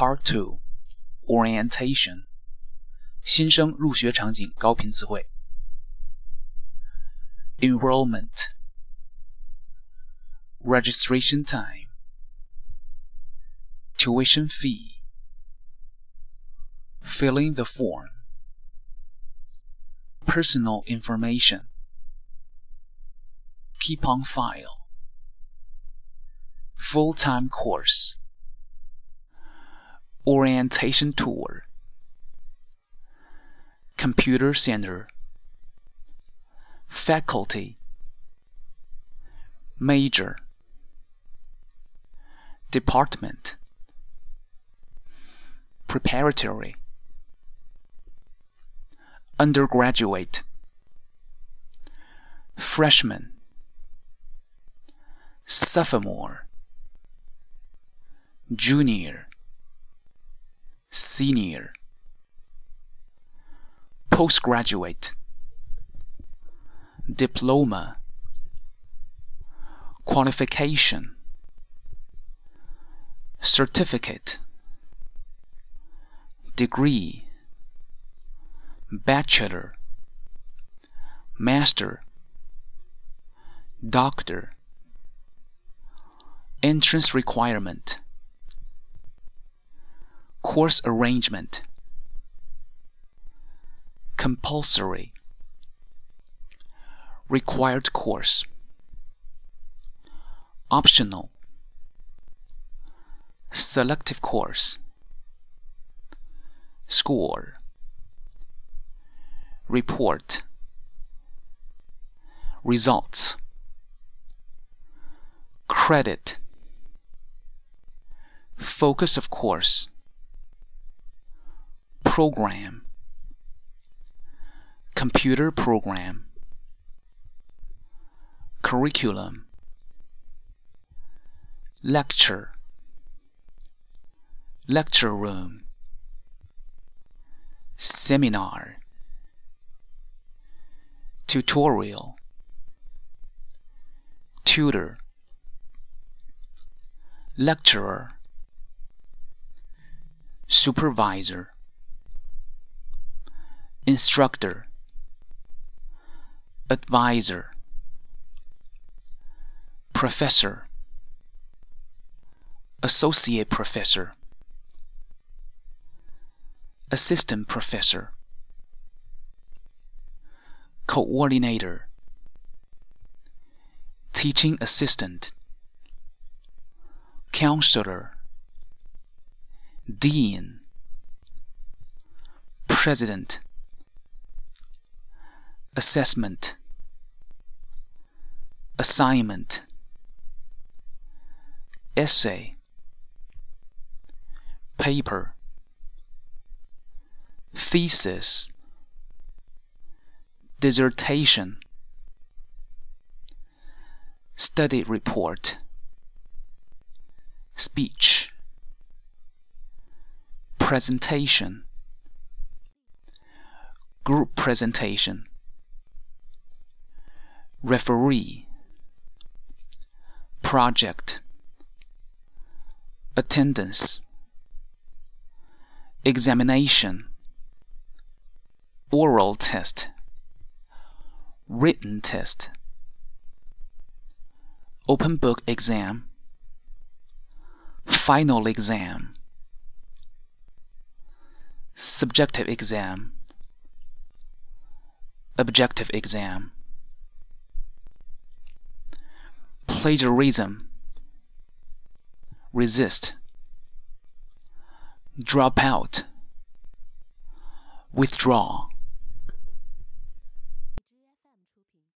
Part Two Orientation 新生入学场景高频词汇 Enrollment Registration time Tuition fee Filling the form Personal information Keep on file Full-time course orientation tour computer center. Faculty. Major. Department. Preparatory. Undergraduate. Freshman. Sophomore. Junior senior. Postgraduate. Diploma. Qualification. Certificate. Degree. Bachelor. Master. Doctor. Entrance requirement course arrangement. Compulsory. Required course. Optional. Selective course. Score. Report. Results. Credit. Focus of course program computer program curriculum lecture lecture room seminar tutorial tutor lecturer supervisor instructor advisor professor associate professor assistant professor coordinator teaching assistant counselor dean president assessment assignment essay paper thesis dissertation study report speech presentation group presentation referee. Project. Attendance. Examination. Oral test. Written test. Open book exam. Final exam. Subjective exam. Objective exam plagiarism. Resit. Drop out. Withdraw